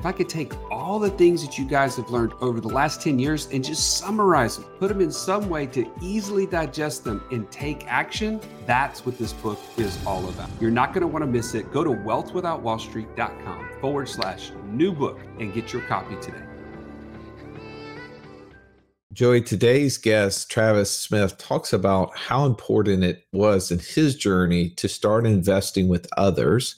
if I could take all the things that you guys have learned over the last 10 years and just summarize them, put them in some way to easily digest them and take action, that's what this book is all about. You're not going to want to miss it. Go to wealthwithoutwallstreet.com forward slash new book and get your copy today. Joey, today's guest, Travis Smith, talks about how important it was in his journey to start investing with others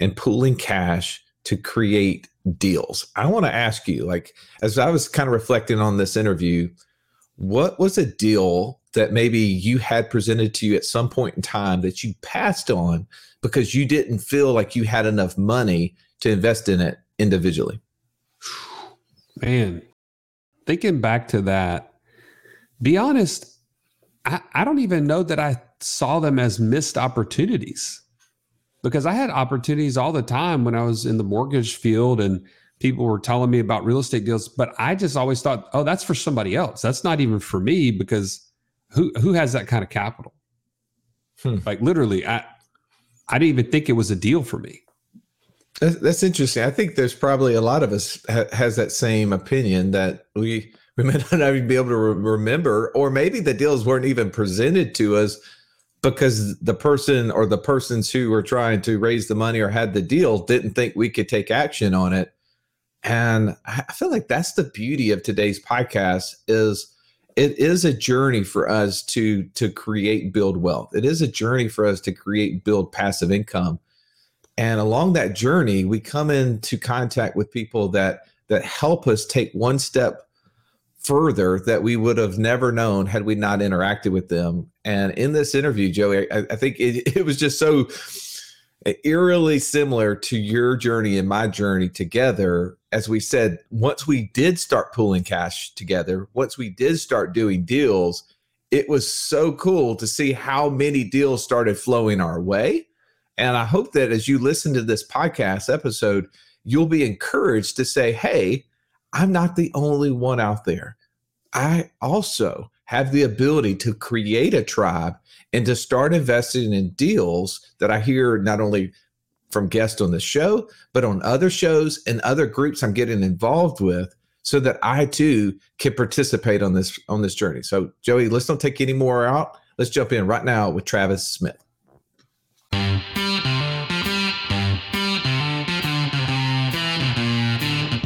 and pooling cash to create deals. I want to ask you, like, as I was kind of reflecting on this interview, what was a deal that maybe you had presented to you at some point in time that you passed on because you didn't feel like you had enough money to invest in it individually? Man, thinking back to that, be honest, I, I don't even know that I saw them as missed opportunities because I had opportunities all the time when I was in the mortgage field and people were telling me about real estate deals, but I just always thought, oh, that's for somebody else. That's not even for me because who who has that kind of capital? Hmm. Like literally, I I didn't even think it was a deal for me. That's, interesting. I think there's probably a lot of us ha- has that same opinion that we we may not even be able to re- remember, or maybe the deals weren't even presented to us because the person or the persons who were trying to raise the money or had the deal didn't think we could take action on it. And i feel like that's the beauty of today's podcast is it is a journey for us to to create build wealth. It is a journey for us to create build passive income. And along that journey we come into contact with people that that help us take one step further that we would have never known had we not interacted with them. And in this interview, Joey, I, I think it, it, was just so eerily similar to your journey and my journey together. As we said, once we did start pulling cash together, once we did start doing deals, it was so cool to see how many deals started flowing our way. And I hope that as you listen to this podcast episode, you'll be encouraged to say, hey, I'm not the only one out there. I also have the ability to create a tribe and to start investing in deals that I hear not only from guests on the show, but on other shows and other groups I'm getting involved with so that I too can participate on this on this journey. So Joey, let's don't take any more out. Let's jump in right now with Travis Smith.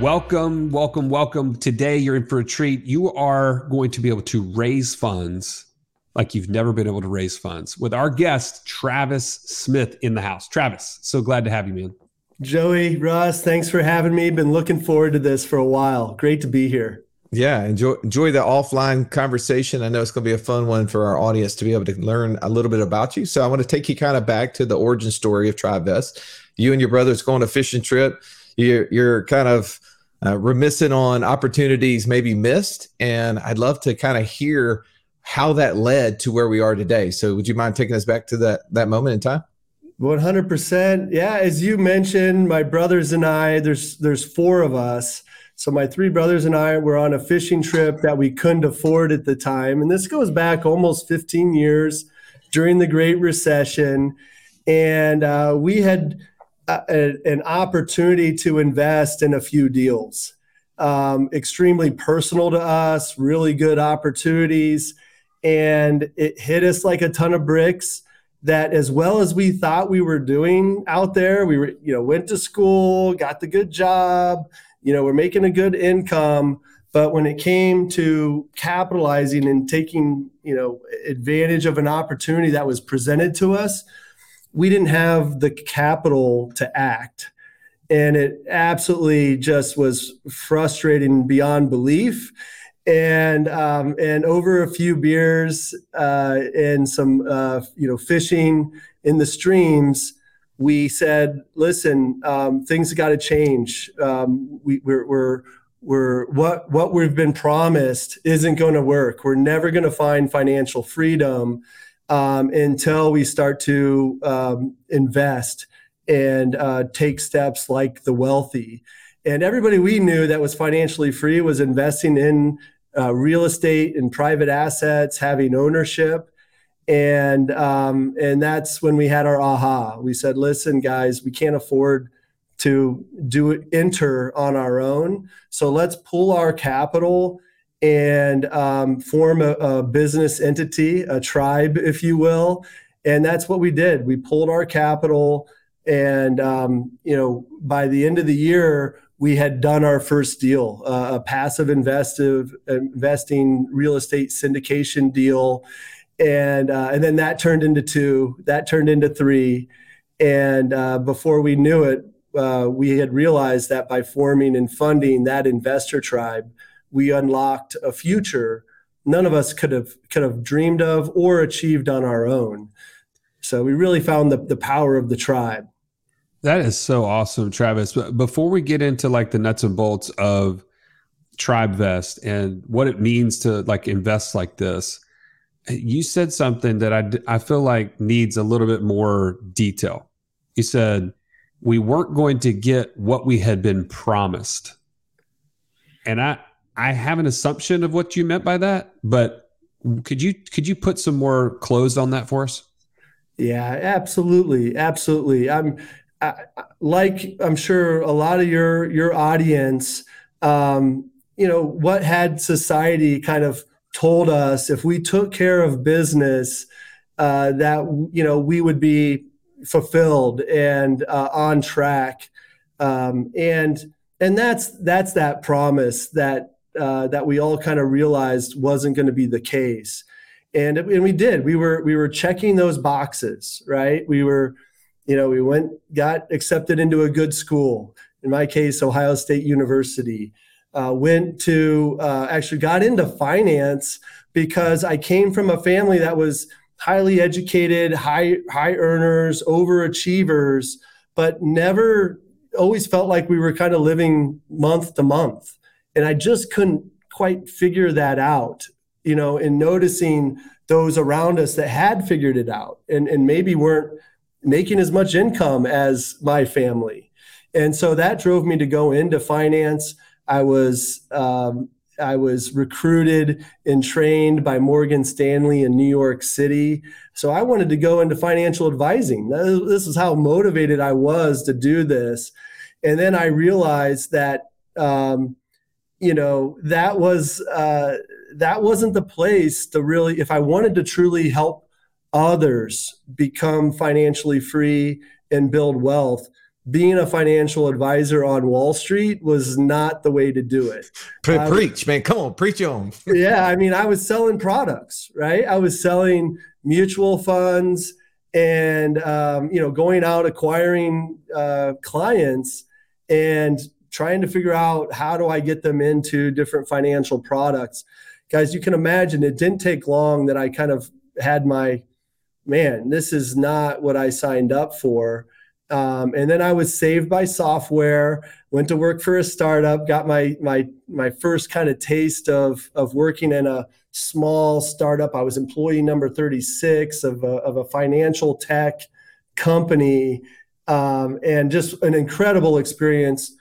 Welcome, welcome, welcome. Today you're in for a treat. You are going to be able to raise funds like you've never been able to raise funds with our guest, Travis Smith, in the house. Travis, so glad to have you, man. Joey, Russ, thanks for having me. Been looking forward to this for a while. Great to be here. Yeah, enjoy enjoy the offline conversation. I know it's going to be a fun one for our audience to be able to learn a little bit about you. So I want to take you kind of back to the origin story of TribeVest. You and your brothers going on a fishing trip you're you're kind of uh, reminiscent on opportunities maybe missed, and I'd love to kind of hear how that led to where we are today. So, would you mind taking us back to that that moment in time? 100%. Yeah, as you mentioned, my brothers and I, there's there's four of us. So my three brothers and I were on a fishing trip that we couldn't afford at the time, and this goes back almost 15 years during the Great Recession, and uh, we had a, an opportunity to invest in a few deals. Um, extremely personal to us, really good opportunities. And it hit us like a ton of bricks that as well as we thought we were doing out there, we were, you know, went to school, got the good job, you know, we're making a good income, But when it came to capitalizing and taking, you know, advantage of an opportunity that was presented to us, we didn't have the capital to act. And it absolutely just was frustrating beyond belief. And um, and over a few beers uh, and some uh, you know fishing in the streams, we said, "Listen, um, things got to change. Um, we, we're, we're we're what what we've been promised isn't going to work. We're never going to find financial freedom um, until we start to um, invest and uh, take steps like the wealthy. And everybody we knew that was financially free was investing in uh, real estate and private assets, having ownership. And um, and that's when we had our aha. We said, "Listen, guys, we can't afford to do it enter on our own. So let's pull our capital and um, form a, a, business entity, a tribe, if you will. And that's what we did. We pulled our capital, and um, you know, by the end of the year, we had done our first deal, uh, a passive investive investing real estate syndication deal, and uh, and then that turned into two, that turned into three, and uh, before we knew it, uh, we had realized that by forming and funding that investor tribe, we unlocked a future none of us could have could have dreamed of or achieved on our own. So we really found the, the power of the tribe. That is so awesome, Travis. But before we get into like the nuts and bolts of TribeVest and what it means to like invest like this, you said something that I, I feel like needs a little bit more detail. You said we weren't going to get what we had been promised. And I I have an assumption of what you meant by that, but could you could you put some more clothes on that for us? Yeah, absolutely, absolutely. I'm I, like I'm sure a lot of your your audience. Um, you know what had society kind of told us if we took care of business uh, that you know we would be fulfilled and uh, on track um, and and that's that's that promise that uh, that we all kind of realized wasn't going to be the case. And and we did we were we were checking those boxes right? We were you know we went got accepted into a good school in my case ohio state university. Uh, went to uh, actually got into finance because i came from a family that was highly educated, high high earners, overachievers, but never always felt like we were kind of living month to month. And I just couldn't quite figure that out, you know, in noticing those around us that had figured it out and, and maybe weren't making as much income as my family. And so that drove me to go into finance. I was um, I was recruited and trained by Morgan Stanley in New York City. So I wanted to go into financial advising. This is how motivated I was to do this. And then I realized that, um, you know, that was uh, that wasn't the place to really. If I wanted to truly help others become financially free and build wealth, being a financial advisor on Wall Street was not the way to do it. Pre- uh, preach, man. Come on, preach on. yeah. I mean, I was selling products, right? I was selling mutual funds and, um, you know, going out acquiring uh, clients and trying to figure out how do I get them into different financial products. Guys, you can imagine it didn't take long that I kind of had my, man, this is not what I signed up for um, and then I was saved by software. Went to work for a startup. Got my my my first kind of taste of of working in a small startup. I was employee number 36 of a, of a financial tech company, um, and just an incredible experience.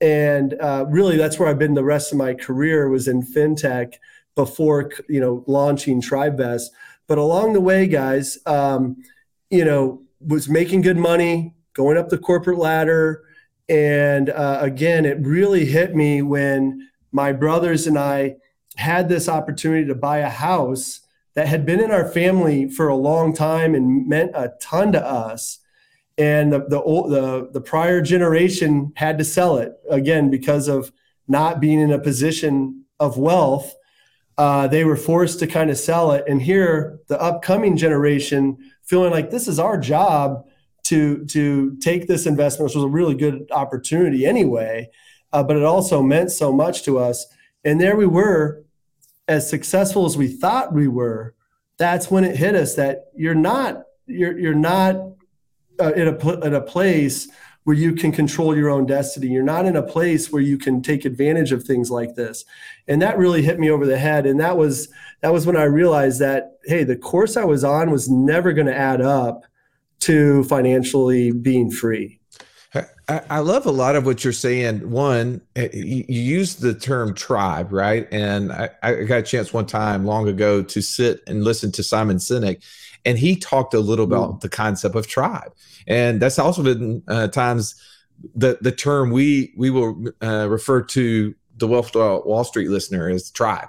And uh, really, that's where I've been the rest of my career was in fintech before you know launching TribeVest. But along the way, guys, um, you know, was making good money going up the corporate ladder. And uh, again, it really hit me when my brothers and I had this opportunity to buy a house that had been in our family for a long time and meant a ton to us. And the, the, the, the prior generation had to sell it again because of not being in a position of wealth, uh, they were forced to kind of sell it. And here, the upcoming generation feeling like this is our job to to take this investment, which was a really good opportunity anyway, uh, but it also meant so much to us. And there we were, as successful as we thought we were. That's when it hit us that you're not you're you're not uh, in a in a place where you can control your own destiny. You're not in a place where you can take advantage of things like this. And that really hit me over the head. And that was that was when I realized that hey, the course I was on was never going to add up to financially being free. I, love a lot of what you're saying. One, eh, you, you use the term tribe, right? And I, I, got a chance one time long ago to sit and listen to Simon Sinek, and he talked a little about mm. the concept of tribe, and that's also been uh, times the the term we we will uh, refer to the Wealth Wall Street listener as tribe.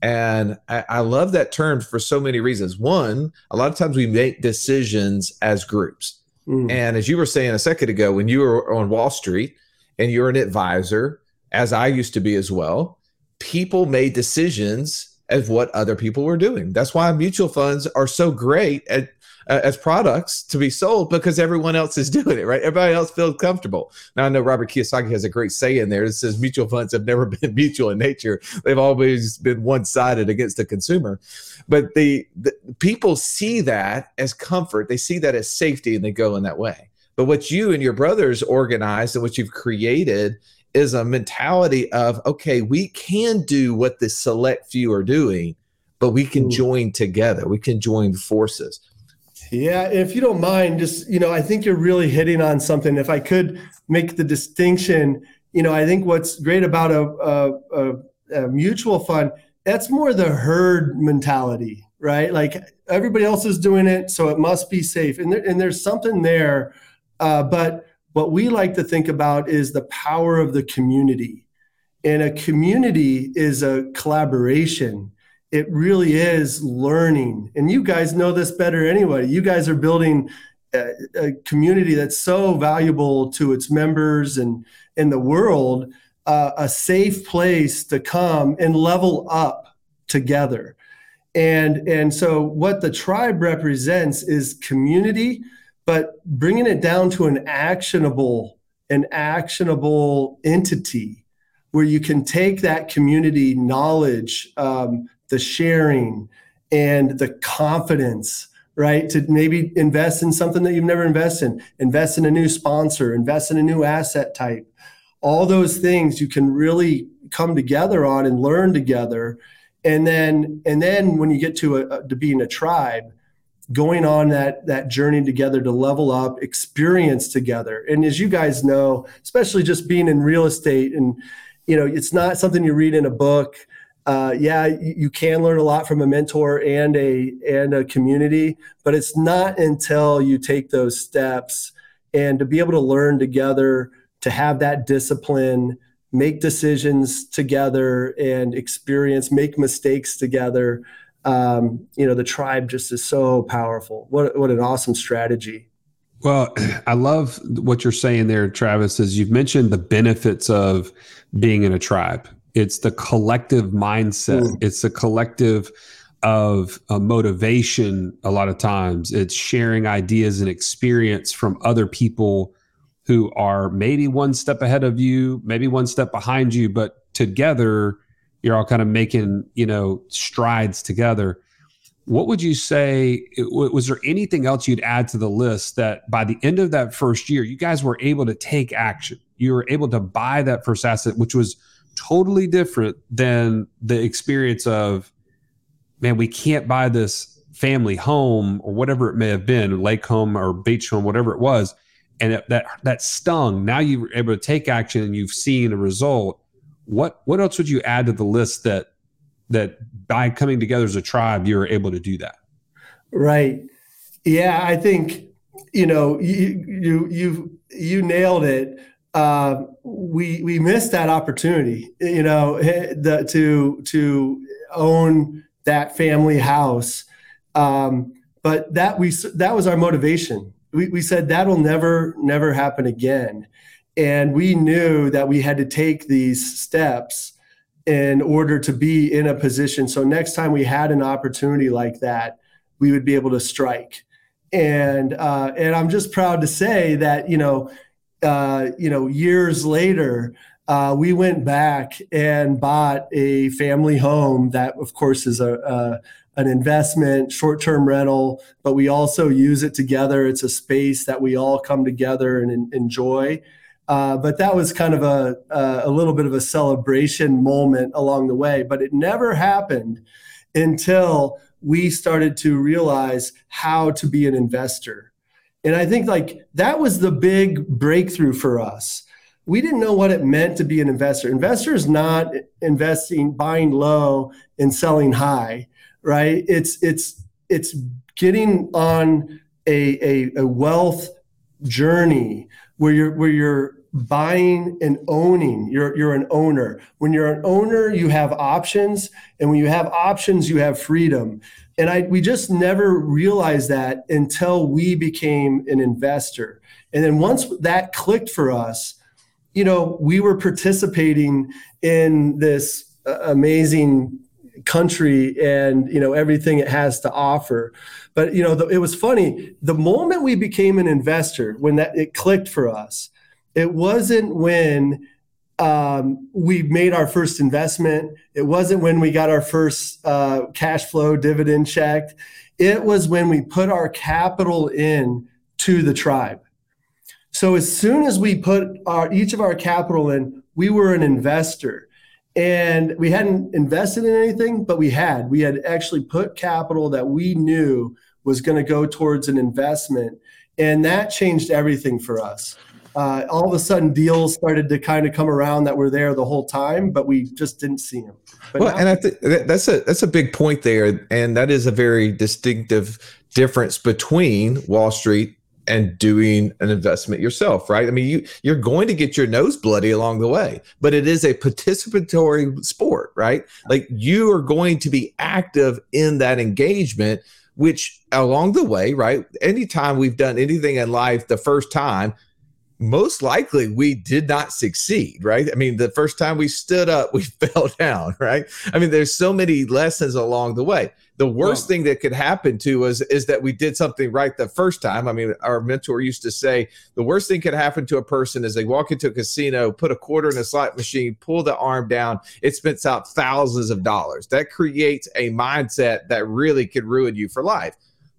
And I, I, love that term for so many reasons. One, a lot of times we make decisions as groups. Mm. And as you were saying a second ago, when you were on Wall Street and you're an advisor, as I used to be as well, people made decisions as what other people were doing. That's why mutual funds are so great at uh, as products to be sold because everyone else is doing it, right? Everybody else feels comfortable. Now I know Robert Kiyosaki has a great say in there It says mutual funds have never been mutual in nature; they've always been one-sided against the consumer. But the, the people see that as comfort, they see that as safety, and they go in that way. But what you and your brothers organized and what you've created is a mentality of okay, we can do what the select few are doing, but we can Ooh. join together. We can join forces. Yeah, if you don't mind, just you know, I think you're really hitting on something. If I could make the distinction, you know, I think what's great about a, a, a, a mutual fund, that's more the herd mentality, right? Like everybody else is doing it, so it must be safe, and there, and there's something there. Uh, but what we like to think about is the power of the community, and a community is a collaboration it really is learning. And you guys know this better anyway. You guys are building a, a community that's so valuable to its members and in the world, uh, a safe place to come and level up together. And, and so what the tribe represents is community, but bringing it down to an actionable, an actionable entity where you can take that community knowledge, um, the sharing and the confidence right? To maybe invest in something that you've never invested in. Invest in a new sponsor invest in a new asset type. All those things you can really come together on and learn together. And then and then when you get to a, to being a tribe going on that that journey together to level up experience together. And as you guys know especially just being in real estate and you know it's not something you read in a book uh, yeah, you, you, can learn a lot from a mentor and a and a community, but it's not until you take those steps and to be able to learn together, to have that discipline, make decisions together, and experience, make mistakes together. Um, you know, the tribe just is so powerful. What what an awesome strategy. Well, I love what you're saying there, Travis. Is you've mentioned the benefits of being in a tribe it's the collective mindset. Mm. It's the collective of uh, motivation. A lot of times, it's sharing ideas and experience from other people who are maybe one step ahead of you, maybe one step behind you, but together you're all kind of making you know strides together. What would you say? Was there anything else you'd add to the list that by the end of that first year, you guys were able to take action? You were able to buy that first asset, which was totally different than the experience of, man, we can't buy this family home or whatever it may have been, lake home or beach home, whatever it was. And it, that that stung. Now you're able to take action and you've seen a result. What what else would you add to the list that that by coming together as a tribe you're able to do that? Right. Yeah, I think you know you you you you nailed it uh, we we missed that opportunity, you know, eh, the, to to own that family house. Um, but that we that was our motivation. We, we said that'll never never happen again, and we knew that we had to take these steps in order to be in a position. So next time we had an opportunity like that, we would be able to strike. And uh, and I'm just proud to say that you know, uh, you know, years later, uh, we went back and bought a family home that, of course, is a, a an investment, short term rental, but we also use it together. It's a space that we all come together and enjoy. Uh, but that was kind of a, a little bit of a celebration moment along the way. But it never happened until we started to realize how to be an investor. And I think like that was the big breakthrough for us. We didn't know what it meant to be an investor. Investor is not investing, buying low and selling high right? It's it's it's getting on a, a, a wealth journey where you're where you're buying and owning you're you're an owner when you're an owner you have options and when you have options you have freedom and i we just never realized that until we became an investor. And then once that clicked for us you know we were participating in this uh, amazing country and you know everything it has to offer. But you know the, it was funny. The moment we became an investor when that it clicked for us it wasn't when um, we made our first investment. It wasn't when we got our first uh, cash flow dividend check. It was when we put our capital in to the tribe. So as soon as we put our each of our capital in we were an investor. And we hadn't invested in anything but we had. We had actually put capital that we knew was going to go towards an investment and that changed everything for us uh, all of a sudden deals started to kind of come around that were there the whole time but we just didn't see them but well now- and i think that's a that's a big point there and that is a very distinctive difference between wall street and doing an investment yourself, right? I mean, you you're going to get your nose bloody along the way, but it is a participatory sport, right? Like you are going to be active in that engagement, which along the way, right? Anytime we've done anything in life the first time, most likely we did not succeed, right? I mean, the first time we stood up, we fell down, right? I mean, there's so many lessons along the way the worst well, thing that could happen to us is that we did something right the first time. I mean, our mentor used to say the worst thing could happen to a person is they walk into a casino, put a quarter in a slot machine, pull the arm down, it spits out thousands of dollars. That creates a mindset that really could ruin you for life.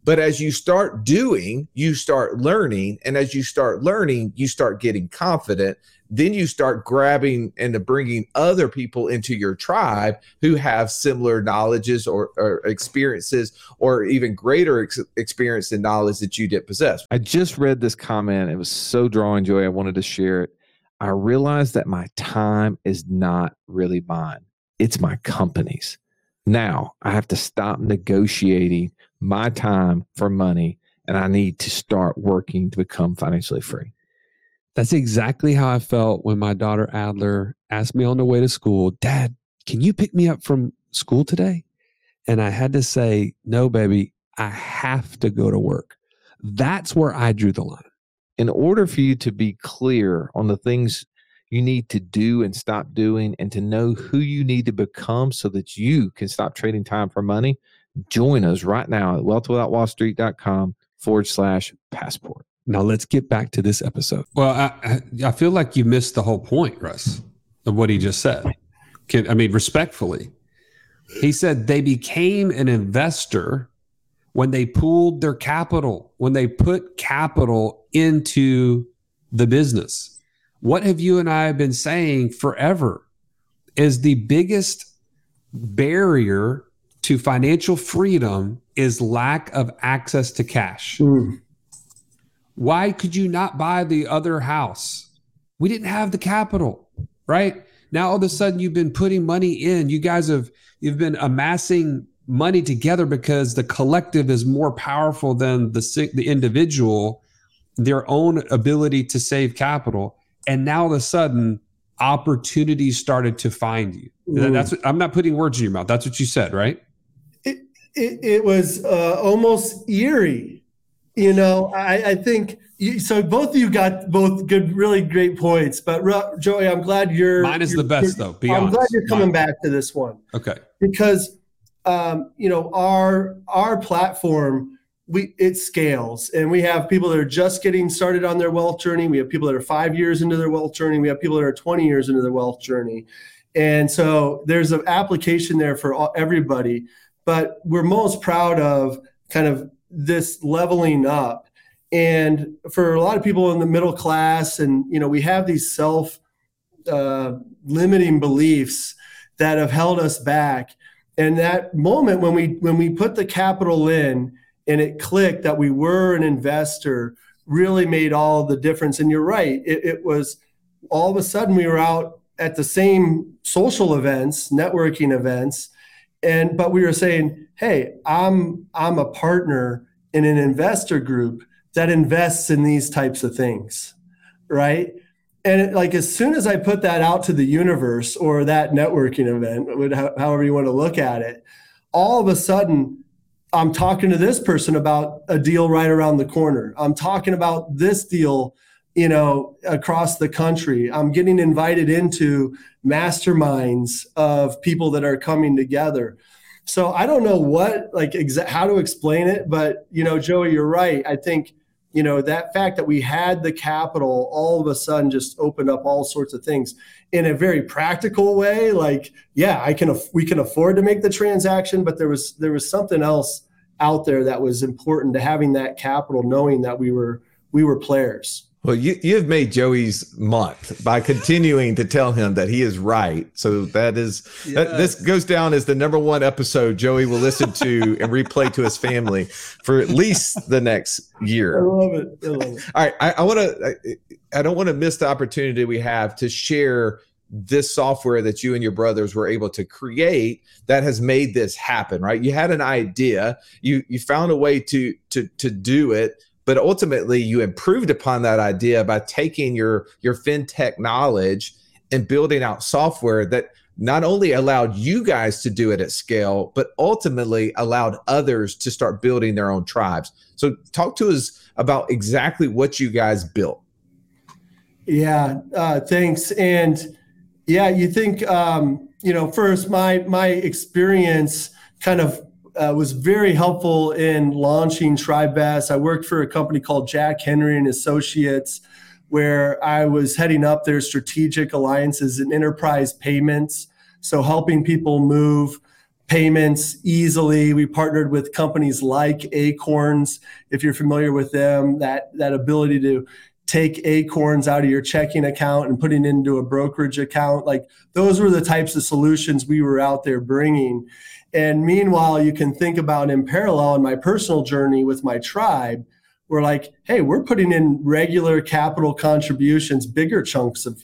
But as you start doing, you start learning. And as you start learning, you start getting confident then you start grabbing and bringing other people into your tribe who have similar knowledges or, or experiences or even greater ex- experience and knowledge that you didn't possess. I just read this comment. It was so drawing joy. I wanted to share it. I realized that my time is not really mine, it's my company's. Now I have to stop negotiating my time for money and I need to start working to become financially free. That's exactly how I felt when my daughter Adler asked me on the way to school, Dad, can you pick me up from school today? And I had to say, No, baby, I have to go to work. That's where I drew the line. In order for you to be clear on the things you need to do and stop doing and to know who you need to become so that you can stop trading time for money, join us right now at wealthwithoutwallstreet.com forward slash passport. Now let's get back to this episode. Well, I, I feel like you missed the whole point, Russ, of what he just said. Can, I mean, respectfully, he said they became an investor when they pooled their capital, when they put capital into the business. What have you and I been saying forever is the biggest barrier to financial freedom is lack of access to cash. Mm. Why could you not buy the other house? We didn't have the capital, right? Now all of a sudden you've been putting money in. You guys have you've been amassing money together because the collective is more powerful than the the individual, their own ability to save capital. And now all of a sudden opportunities started to find you. Ooh. That's what, I'm not putting words in your mouth. That's what you said, right? It it, was uh, almost eerie you know, I, I think you, so. Both of you got both good, really great points. But Joey, I'm glad you're. Mine is you're, the best, though. Be I'm honest. glad you're coming Mine. back to this one. Okay. because um, you know our our platform we it scales and we have people that are just getting started on their wealth journey we have people that are five years into their wealth journey we have people that are 20 years into their wealth journey and so there's an application there for all, everybody but we're most proud of kind of this leveling up. And for a lot of people in the middle class and you know we have these self uh, limiting beliefs that have held us back. And that moment when we when we put the capital in and it clicked that we were an investor really made all the difference. And you're right it, it was all of a sudden we were out at the same social events networking events and but we were saying hey i'm i'm a partner in an investor group that invests in these types of things right and it, like as soon as I put that out to the universe or that networking event, however you want to look at it, all of a sudden I'm talking to this person about a deal right around the corner. I'm talking about this deal, you know, across the country. I'm getting invited into masterminds of people that are coming together. So I don't know what like exa- how to explain it, but you know, Joey, you're right. I think you know that fact that we had the capital all of a sudden just opened up all sorts of things in a very practical way like yeah i can we can afford to make the transaction but there was there was something else out there that was important to having that capital knowing that we were we were players Well, you you've made Joey's month by continuing to tell him that he is right. So that is that, this goes down as the number one episode Joey will listen to and replay to his family for at least the next i year. love it i love it All right, I, I want to. I, I don't want to miss the opportunity we have to share this software that you and your brothers were able to create that has made this happen. Right? You had an idea, you you found a way to to to do it, but ultimately you improved upon that idea by taking your your fintech knowledge and building out software that not only allowed you guys to do it at scale, but ultimately allowed others to start building their own tribes. So, talk to us about exactly what you guys built. Yeah, uh, thanks. And yeah, you think um, you know first my my experience kind of uh, was very helpful in launching TribeVest. I worked for a company called Jack Henry and Associates, where I was heading up their strategic alliances and enterprise payments. So helping people move payments easily. We partnered with companies like Acorns, if you're familiar with them, that that ability to take acorns out of your checking account and putting into a brokerage account like those were the types of solutions we were out there bringing and meanwhile you can think about in parallel in my personal journey with my tribe we're like hey we're putting in regular capital contributions bigger chunks of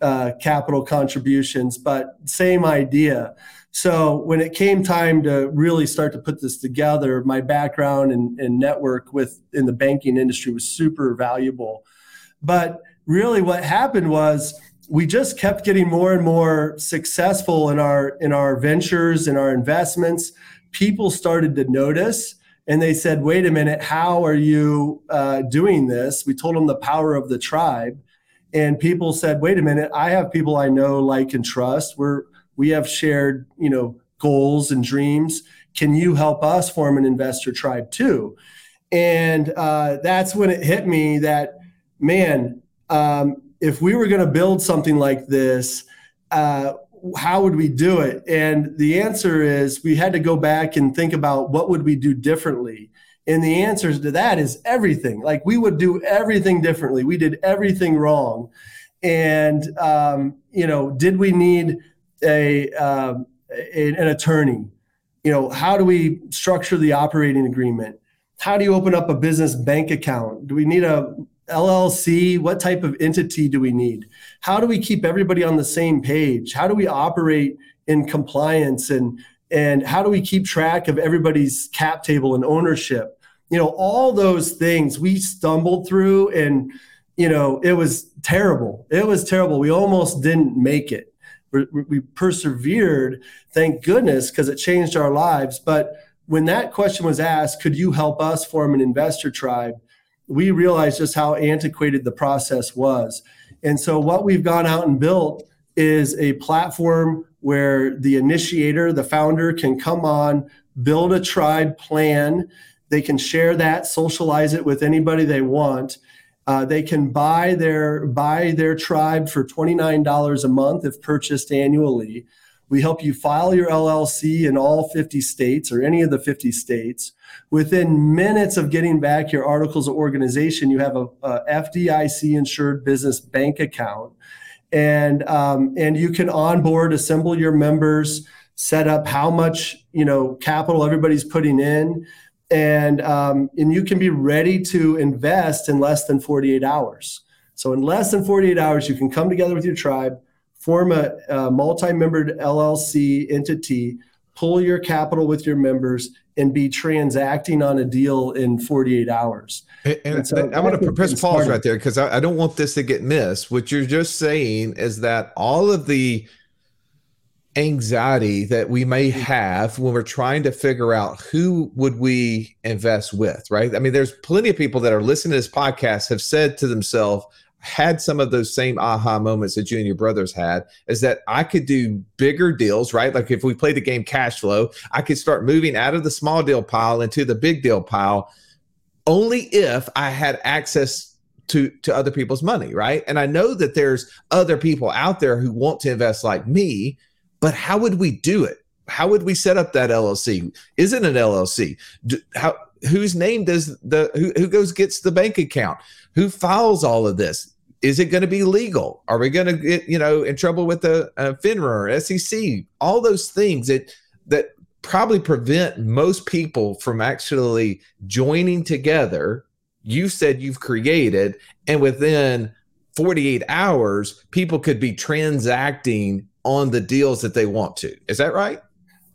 uh, capital contributions but same idea. So when it came time to really start to put this together my background and, and network with in the banking industry was super valuable. But really what happened was we just kept getting more and more successful in our in our ventures and our investments. People started to notice and they said, wait a minute, how are you uh, doing this? We told them the power of the tribe. And people said, wait a minute, I have people I know, like, and trust. We're we have shared, you know, goals and dreams. Can you help us form an investor tribe too? And uh, that's when it hit me that man, um, if we were going to build something like this, uh, how would we do it? And the answer is we had to go back and think about what would we do differently. And the answer to that is everything. Like we would do everything differently. We did everything wrong. And um, you know, did we need a, um, a an attorney? You know, how do we structure the operating agreement? How do you open up a business bank account? Do we need a LLC? What type of entity do we need? How do we keep everybody on the same page? How do we operate in compliance and and how do we keep track of everybody's cap table and ownership? You know, all those things we stumbled through and you know, it was terrible. It was terrible. We almost didn't make it. We, we persevered, thank goodness, because it changed our lives. But when that question was asked, could you help us form an investor tribe? We realized just how antiquated the process was. And so, what we've gone out and built is a platform where the initiator, the founder, can come on, build a tribe plan. They can share that, socialize it with anybody they want. Uh, they can buy their buy their tribe for twenty nine dollars a month if purchased annually. We help you file your LLC in all 50 states or any of the 50 states. Within minutes of getting back your articles of organization, you have a, a FDIC insured business bank account. And, um, and you can onboard, assemble your members, set up how much you know capital everybody's putting in, and um, and you can be ready to invest in less than 48 hours. So in less than 48 hours, you can come together with your tribe, form a, a multi-membered LLC entity, pull your capital with your members, and be transacting on a deal in 48 hours. And, and so I want to press pause right there because I, I, don't want this to get missed. What you're just saying is that all of the anxiety that we may have when we're trying to figure out who would we invest with, right? I mean, there's plenty of people that are listening to this podcast have said to themselves, had some of those same aha moments that you and your brothers had is that I could do bigger deals, right? Like if we play the game cash flow, I could start moving out of the small deal pile into the big deal pile only if I had access to to other people's money, right? And I know that there's other people out there who want to invest like me, but how would we do it? How would we set up that LLC? Is it an LLC? Do, how whose name does the who, who goes gets the bank account? Who files all of this? Is it going to be legal? Are we going to get you know in trouble with the uh, FINRA or SEC? All those things that that probably prevent most people from actually joining together. You said you've created, and within 48 hours, people could be transacting on the deals that they want to. Is that right?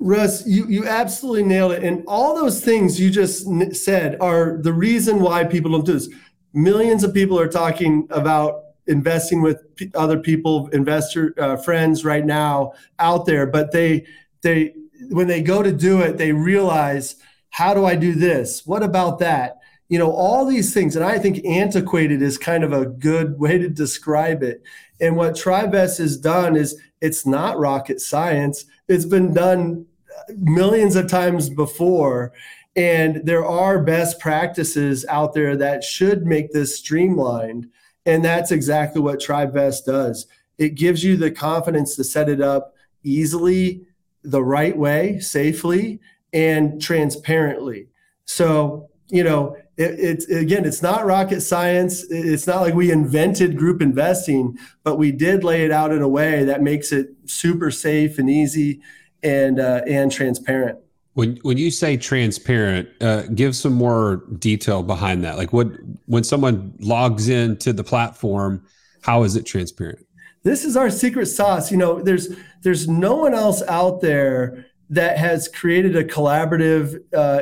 Russ, you, you absolutely nailed it. And all those things you just said are the reason why people don't do this. Millions of people are talking about investing with other people, investor uh, friends right now out there, but they they when they go to do it, they realize how do I do this? What about that? You know, all these things, and I think antiquated is kind of a good way to describe it. And what TribeVest has done is it's not rocket science. It's been done millions of times before. And there are best practices out there that should make this streamlined. And that's exactly what TribeVest does. It gives you the confidence to set it up easily, the right way, safely, and transparently. So, you know, it, it's again, it's not rocket science. It's not like we invented group investing, but we did lay it out in a way that makes it super safe and easy and uh, and transparent. When when you say transparent, uh, give some more detail behind that. Like what when someone logs into the platform, how is it transparent? This is our secret sauce. You know, there's there's no one else out there that has created a collaborative uh,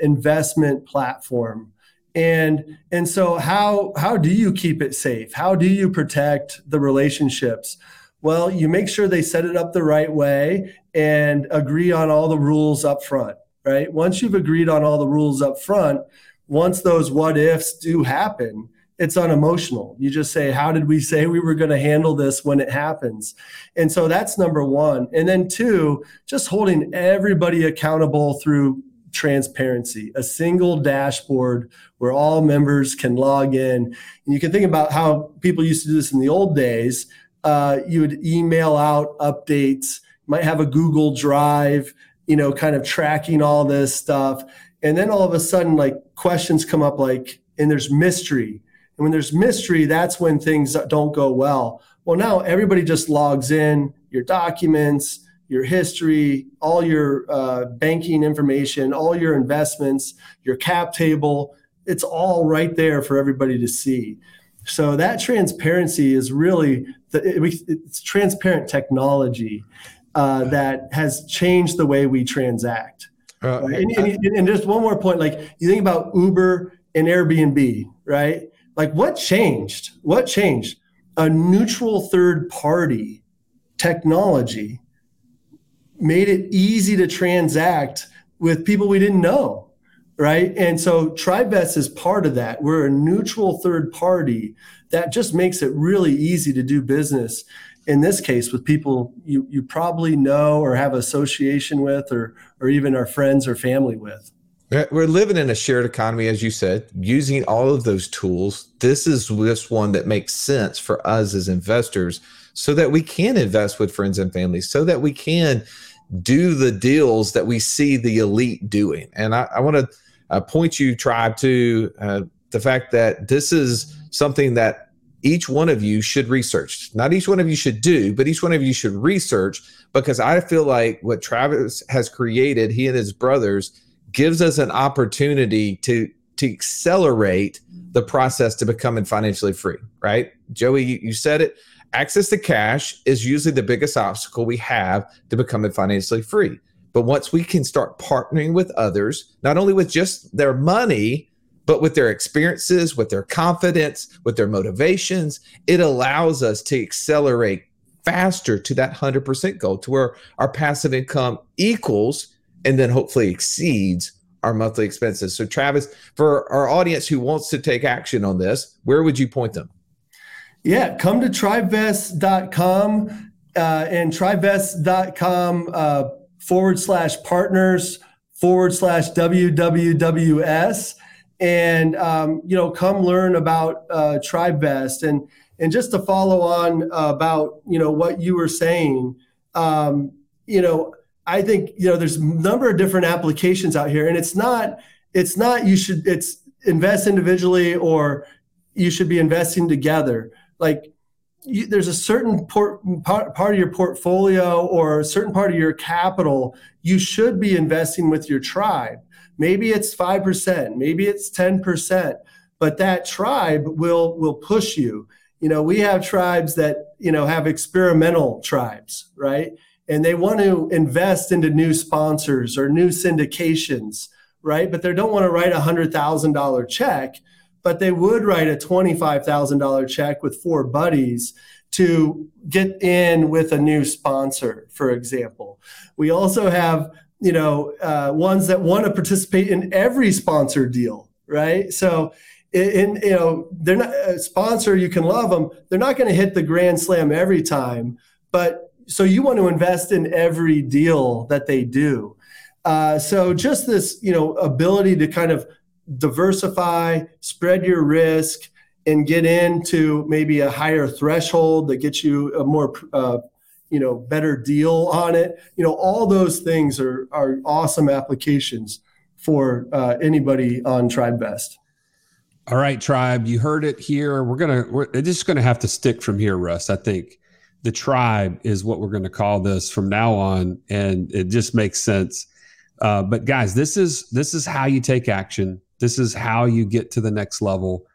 investment platform and and so how how do you keep it safe how do you protect the relationships well you make sure they set it up the right way and agree on all the rules up front right once you've agreed on all the rules up front once those what ifs do happen it's unemotional you just say how did we say we were going to handle this when it happens and so that's number one and then two just holding everybody accountable through transparency, a single dashboard where all members can log in. And you can think about how people used to do this in the old days. Uh, you would email out updates, might have a Google Drive, you know, kind of tracking all this stuff. And then all of a sudden, like questions come up, like, and there's mystery. And when there's mystery, that's when things don't go well. Well, now everybody just logs in, your documents, your history, all your uh, banking information, all your investments, your cap table. It's all right there for everybody to see. So that transparency is really the, it, it's transparent technology uh, that has changed the way we transact. Uh, right? and, and, and just one more point, like you think about Uber and Airbnb, right? Like what changed? What changed? A neutral third party technology made it easy to transact with people we didn't know right? And so TribeVest is part of that. We're a neutral third party that just makes it really easy to do business. In this case, with people you you probably know or have association with, or or even our friends or family with. We're living in a shared economy, as you said, using all of those tools. This is this one that makes sense for us as investors so that we can invest with friends and family, so that we can do the deals that we see the elite doing. And I, I want to uh, point you, tribe, to uh, the fact that this is something that each one of you should research. Not each one of you should do, but each one of you should research because I feel like what Travis has created, he and his brothers, gives us an opportunity to to accelerate the process to becoming financially free. Right, Joey, you, you said it. Access to cash is usually the biggest obstacle we have to becoming financially free. But once we can start partnering with others, not only with just their money, but with their experiences, with their confidence, with their motivations, it allows us to accelerate faster to that 100% goal to where our passive income equals and then hopefully exceeds our monthly expenses. So, Travis, for our audience who wants to take action on this, where would you point them? Yeah, come to tribevest.com uh, and tribevest.com. Uh, forward slash partners forward slash WWWS. And, um, you know, come learn about uh, TribeVest. And, and just to follow on about, you know, what you were saying, um, you know, I think, you know, there's a number of different applications out here and it's not, it's not, you should, it's invest individually or you should be investing together. Like you, there's a certain port, part, part of your portfolio or a certain part of your capital you should be investing with your tribe. Maybe it's 5%, maybe it's 10%, but that tribe will will push you. You know, we have tribes that, you know, have experimental tribes, right? And they want to invest into new sponsors or new syndications, right? But they don't want to write a $100,000 check but they would write a $25,000 check with four buddies to get in with a new sponsor, for example. We also have, you know, uh, ones that want to participate in every sponsor deal, right? So, in, you know, they're not a sponsor. You can love them. They're not going to hit the grand slam every time, but so you want to invest in every deal that they do. Uh, so just this, you know, ability to kind of diversify, spread your risk, and get into maybe a higher threshold that gets you a more uh, you know better deal on it. You know all those things are are awesome applications for uh, anybody on TribeVest all right tribe you heard it here. We're gonna we're just gonna have to stick from here Russ. I think the tribe is what we're to call this from now on and it just makes sense. Uh, but guys this is this is how you take action this is how you get to the next level.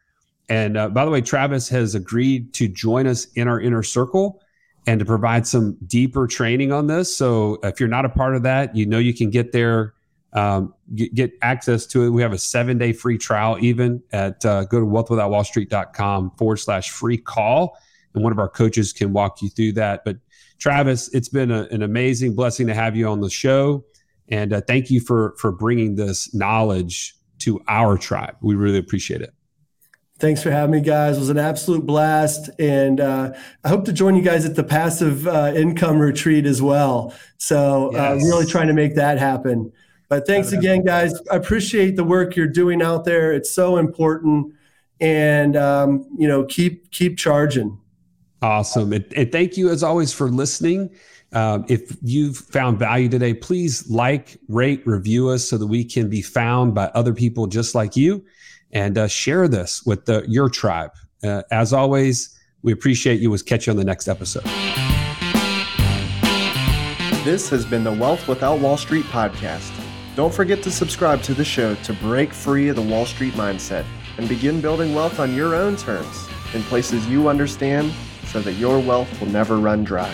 And uh, by the way, Travis has agreed to join us in our inner circle and to provide some deeper training on this. So if you're not a part of that, you know you can get there, um, get, get, access to it. We have a seven day free trial, even at uh, go to wealthwithoutwallstreet.com forward slash free call. And one of our coaches can walk you through that. But Travis, it's been a, an amazing blessing to have you on the show. And uh, thank you for for bringing this knowledge to our tribe. We really appreciate it. Thanks for having me, guys. It was an absolute blast. And uh, I hope to join you guys at the passive uh, income retreat as well. So, uh, yes. uh, really trying to make that happen. But thanks again, guys. I appreciate the work you're doing out there. It's so important. And, um, you know, keep, keep charging. Awesome. And, and thank you, as always, for listening. Um, if you've found value today, please like, rate, review us so that we can be found by other people just like you and uh, share this with the, your tribe. Uh, as always, we appreciate you. We'll catch you on the next episode. This has been the Wealth Without Wall Street podcast. Don't forget to subscribe to the show to break free of the Wall Street mindset and begin building wealth on your own terms in places you understand so that your wealth will never run dry.